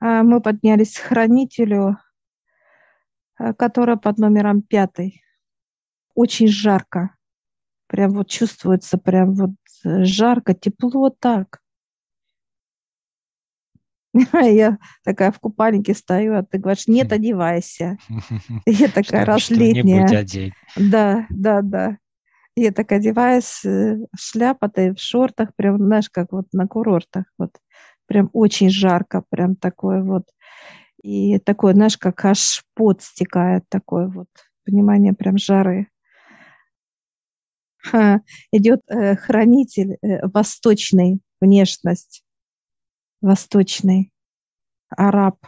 А мы поднялись к хранителю, э, которая под номером пятый. Очень жарко. Прям вот чувствуется, прям вот э, жарко, тепло так. Я такая в купальнике стою, а ты говоришь, нет, одевайся. Я такая раз летняя. Да, да, да. Я так одеваюсь, э, шляпа-то в шортах, прям, знаешь, как вот на курортах. Вот прям очень жарко, прям такое вот. И такое, знаешь, как аж пот стекает, такое вот, понимание прям жары. Ха, идет э, хранитель э, восточный внешность, восточный араб.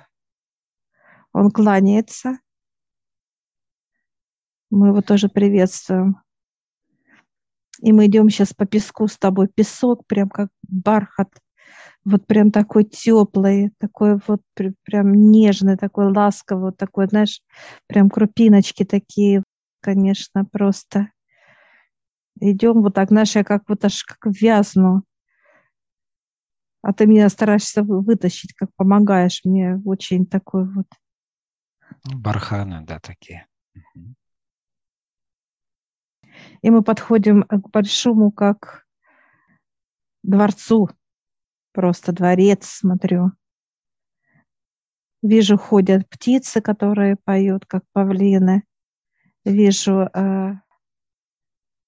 Он кланяется. Мы его тоже приветствуем. И мы идем сейчас по песку с тобой. Песок прям как бархат. Вот прям такой теплый, такой вот прям нежный, такой ласковый, такой, знаешь, прям крупиночки такие, конечно, просто. Идем вот так, знаешь, я как вот аж как вязну. А ты меня стараешься вытащить, как помогаешь мне. Очень такой вот. Барханы, да, такие. И мы подходим к большому, как дворцу. Просто дворец, смотрю. Вижу, ходят птицы, которые поют, как павлины. Вижу э,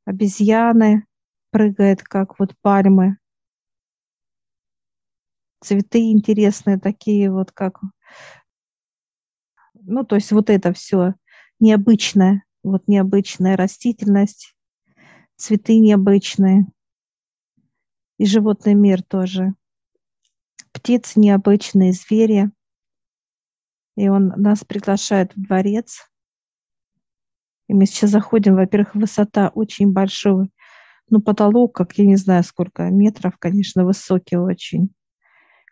обезьяны, прыгают, как вот пальмы. Цветы интересные такие вот, как... Ну, то есть вот это все необычное, вот необычная растительность, цветы необычные. И животный мир тоже. Птицы необычные, звери. И он нас приглашает в дворец. И мы сейчас заходим, во-первых, высота очень большая. Ну, потолок, как я не знаю сколько метров, конечно, высокий очень.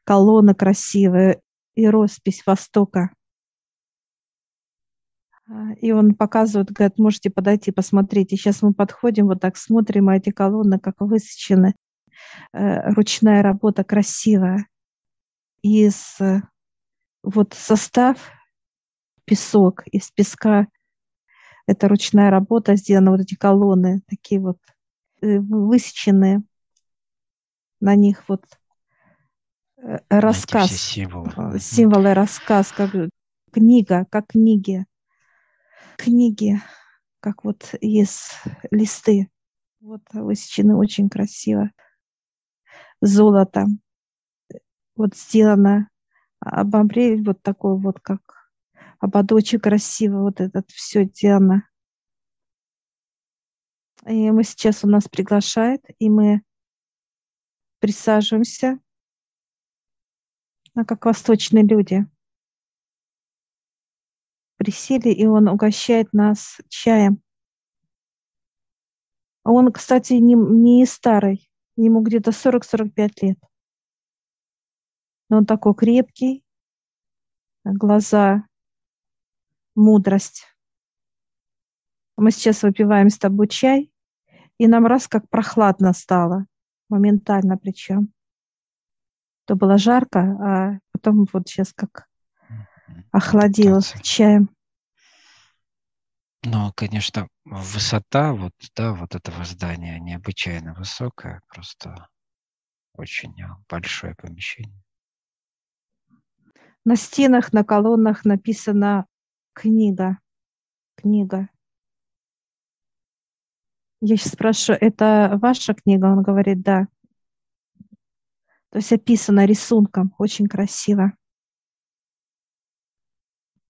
Колонна красивая и роспись Востока. А, и он показывает, говорит, можете подойти, посмотреть. И сейчас мы подходим, вот так смотрим, а эти колонны как высечены. Э, ручная работа красивая. Из вот состав песок, из песка это ручная работа сделана, вот эти колонны такие вот э, высеченные. На них вот э, рассказ, символы. символы, рассказ, как книга, как книги книги, как вот есть листы. Вот высечены очень красиво. Золото. Вот сделано обомбрей вот такой вот, как ободочек красиво, вот этот все сделано. И мы сейчас у нас приглашает, и мы присаживаемся, а как восточные люди присели, и он угощает нас чаем. А он, кстати, не, не старый, ему где-то 40-45 лет. Но он такой крепкий, глаза, мудрость. Мы сейчас выпиваем с тобой чай, и нам раз как прохладно стало, моментально причем. То было жарко, а потом вот сейчас как охладил чаем. Ну, конечно, высота вот, да, вот этого здания необычайно высокая, просто очень а, большое помещение. На стенах, на колоннах написана книга. Книга. Я сейчас спрашиваю, это ваша книга? Он говорит, да. То есть описано рисунком, очень красиво.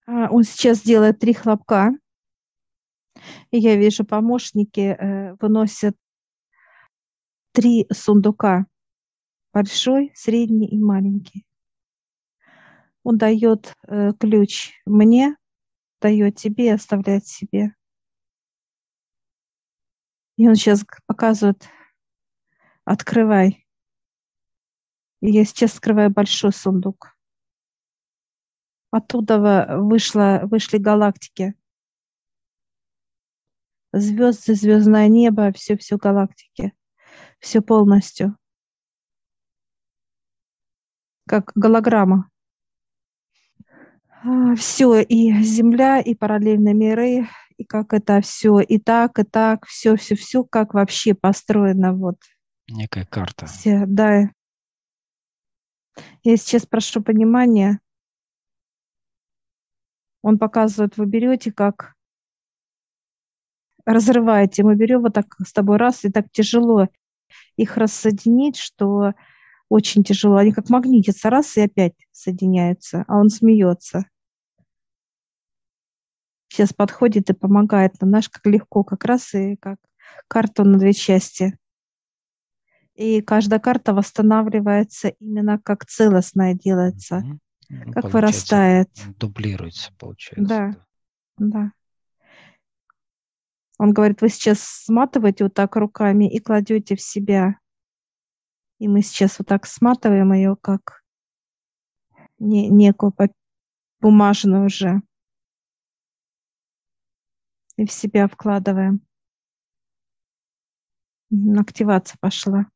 А, он сейчас делает три хлопка. И я вижу, помощники э, выносят три сундука. Большой, средний и маленький. Он дает э, ключ мне, дает тебе и оставляет себе. И он сейчас показывает, открывай. И я сейчас открываю большой сундук. Оттуда вышло, вышли галактики. Звезды, звездное небо, все-все галактики. Все полностью. Как голограмма. А, все, и Земля, и параллельные миры, и как это все, и так, и так, все, все, все, как вообще построено вот. Некая карта. Все, да. Я сейчас прошу понимания. Он показывает, вы берете, как разрываете. Мы берем вот так с тобой раз, и так тяжело их рассоединить, что очень тяжело. Они как магнитятся раз и опять соединяются, а он смеется. Сейчас подходит и помогает нам, знаешь, как легко, как раз и как карту на две части. И каждая карта восстанавливается именно как целостная делается, ну, как вырастает. Дублируется, получается. Да, да. Он говорит, вы сейчас сматываете вот так руками и кладете в себя. И мы сейчас вот так сматываем ее, как не, некую бумажную уже. И в себя вкладываем. Активация пошла.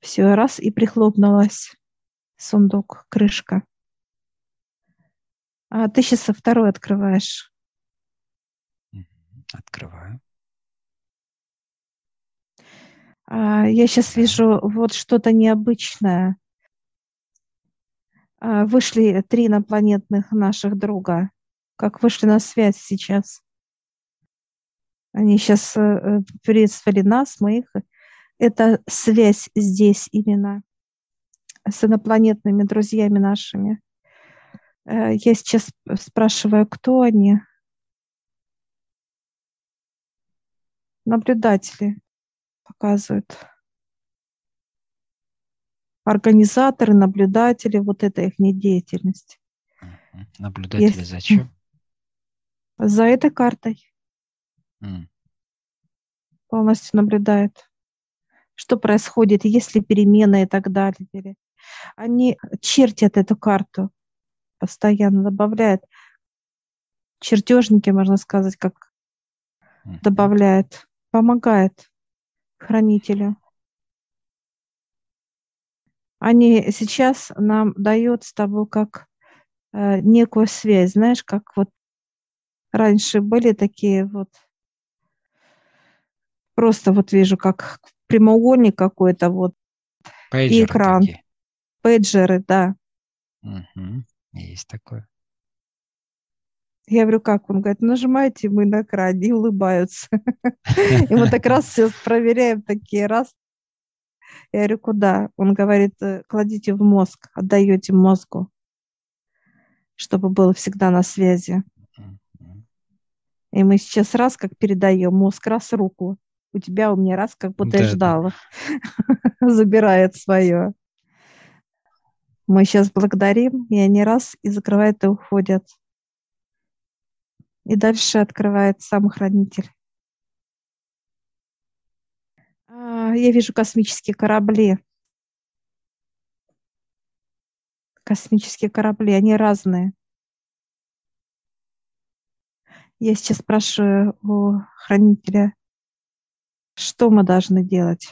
Все, раз и прихлопнулась. Сундук, крышка. А ты сейчас второй открываешь. Открываю. А, я сейчас вижу вот что-то необычное. А, вышли три инопланетных наших друга, как вышли на связь сейчас. Они сейчас э, приветствовали нас, мы их. Это связь здесь именно с инопланетными друзьями нашими. Э, я сейчас спрашиваю, кто они. Наблюдатели показывают. Организаторы, наблюдатели, вот это их деятельность. Наблюдатели Есть... зачем? За этой картой. Mm. Полностью наблюдает, что происходит, есть ли перемены и так далее. Они чертят эту карту, постоянно добавляют. Чертежники, можно сказать, как добавляют, помогает хранителю. Они сейчас нам дают с тобой как э, некую связь, знаешь, как вот раньше были такие вот, просто вот вижу, как прямоугольник какой-то вот, Пейджеры и экран. Такие. Пейджеры, да. Угу. Есть такое. Я говорю, как? Он говорит, нажимайте мы на экране и улыбаются. И мы так раз все проверяем, такие раз. Я говорю, куда? Он говорит, «Э, кладите в мозг, отдаете мозгу, чтобы было всегда на связи. И мы сейчас раз как передаем, мозг раз руку. У тебя, у меня раз, как будто да, ждала. Забирает свое. Мы сейчас благодарим, и они раз и закрывают и уходят. И дальше открывает сам хранитель. А, я вижу космические корабли. Космические корабли, они разные. Я сейчас спрашиваю у хранителя, что мы должны делать.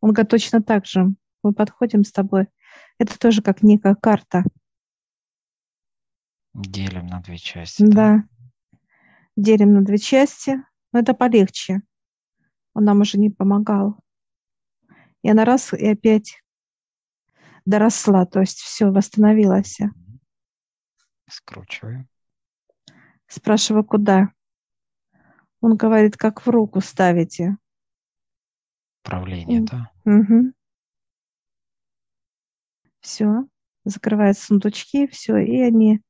Он говорит, точно так же. Мы подходим с тобой. Это тоже как некая карта – Делим на две части. Да. да. Делим на две части. Но это полегче. Он нам уже не помогал. И она раз и опять доросла, то есть все, восстановилась. Скручиваю. Спрашиваю, куда? Он говорит, как в руку ставите. Управление, да? Угу. Все. Закрывают сундучки, все, и они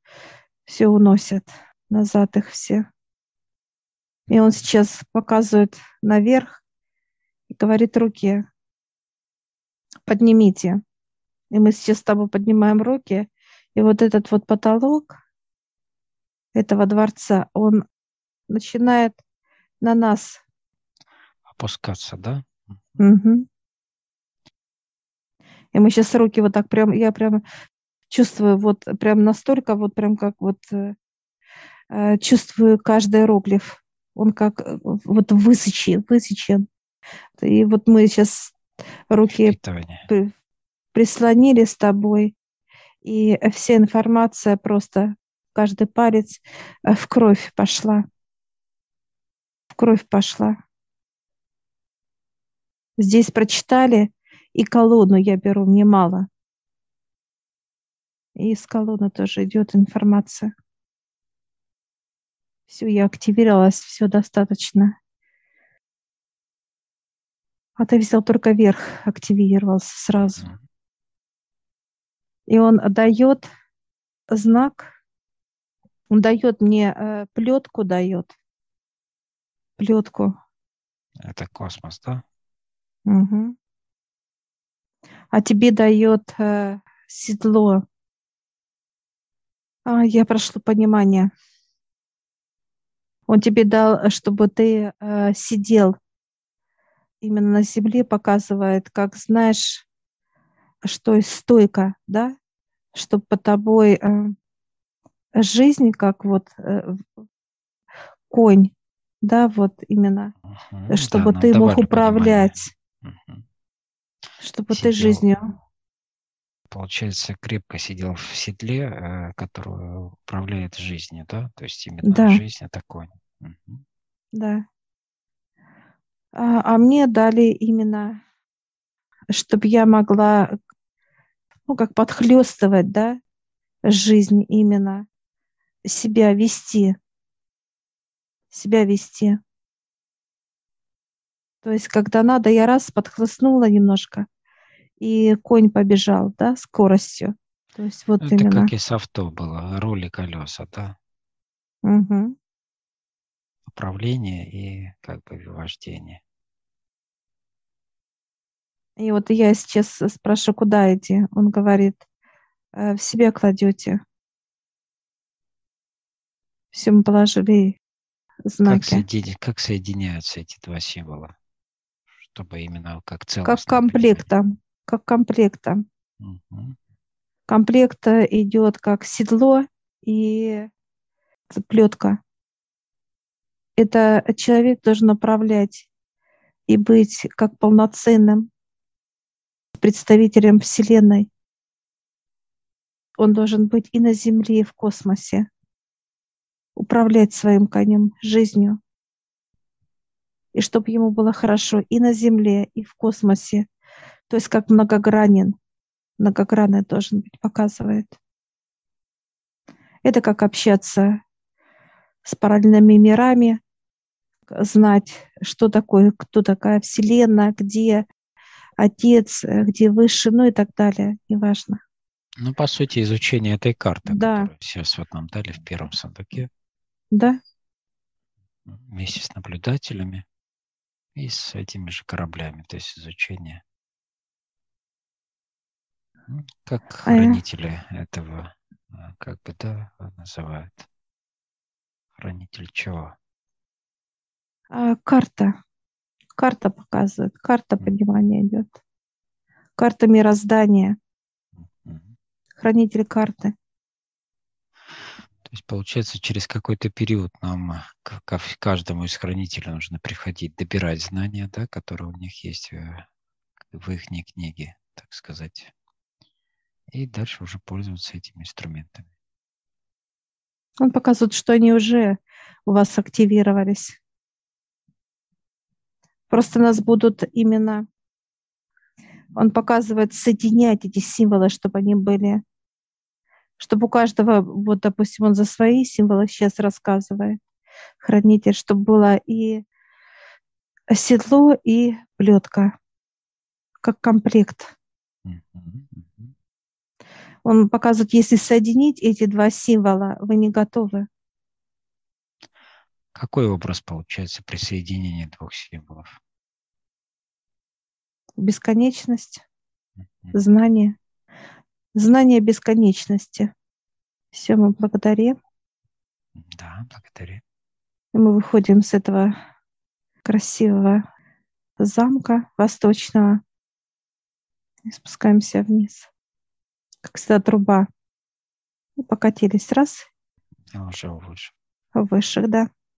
все уносят назад их все. И он сейчас показывает наверх и говорит руки, поднимите. И мы сейчас с тобой поднимаем руки, и вот этот вот потолок этого дворца, он начинает на нас опускаться, да? Угу. И мы сейчас руки вот так прям, я прям чувствую вот прям настолько, вот прям как вот э, э, чувствую каждый иероглиф. Он как э, вот высечен, высечен. И вот мы сейчас руки при, прислонили с тобой, И вся информация просто, каждый палец э, в кровь пошла. В кровь пошла. Здесь прочитали, и колонну я беру, мне мало. И из колонны тоже идет информация. Все, я активировалась, все достаточно. А ты взял только верх, активировался сразу. И он дает знак, он дает мне э, плетку, дает плетку. Это космос, да? Угу. А тебе дает э, седло. А, я прошло понимание. Он тебе дал, чтобы ты э, сидел именно на земле, показывает, как знаешь, что есть стойка, да, чтобы по тобой э, жизнь, как вот э, конь, да, вот именно, угу, чтобы да, ты мог управлять. Угу чтобы сидел, ты жизнью. Получается, крепко сидел в седле, э, которую управляет жизнью, да? То есть именно да. жизнь это конь. Угу. Да. А, а мне дали именно, чтобы я могла, ну, как подхлестывать, да, жизнь именно, себя вести, себя вести. То есть, когда надо, я раз подхлестнула немножко, и конь побежал, да, скоростью. То есть вот Это именно. как и с авто было, роли колеса, да? Угу. Управление и как бы вождение. И вот я сейчас спрашиваю, куда идти? Он говорит, «Э, в себя кладете. Все мы положили знаки. Как, соедини... как соединяются эти два символа? чтобы именно как целостность. Как комплектом. Как комплектом. Угу. Комплект идет как седло и плетка. Это человек должен управлять и быть как полноценным представителем Вселенной. Он должен быть и на Земле, и в космосе, управлять своим конем, жизнью и чтобы ему было хорошо и на Земле, и в космосе. То есть как многогранен, многогранный должен быть, показывает. Это как общаться с параллельными мирами, знать, что такое, кто такая Вселенная, где Отец, где Выше, ну и так далее, неважно. Ну, по сути, изучение этой карты, да. которую сейчас вот нам дали в первом сундуке. Да. Вместе с наблюдателями и с этими же кораблями, то есть изучение. Как а хранители а этого, как бы, да, называют. Хранитель чего? А, карта. Карта показывает, карта понимания идет. Карта мироздания. Хранитель карты. То есть, получается, через какой-то период нам, к каждому из хранителей нужно приходить, добирать знания, да, которые у них есть э, в их книге, так сказать. И дальше уже пользоваться этими инструментами. Он показывает, что они уже у вас активировались. Просто нас будут именно... Он показывает соединять эти символы, чтобы они были чтобы у каждого, вот, допустим, он за свои символы сейчас рассказывает, хранитель, чтобы было и седло, и плетка, как комплект. Он показывает, если соединить эти два символа, вы не готовы. Какой образ получается при соединении двух символов? Бесконечность, знание. Знание бесконечности. Все, мы благодарим. Да, благодарим. И мы выходим с этого красивого замка восточного и спускаемся вниз, как всегда труба. И покатились раз. А уже выше. Выше, да.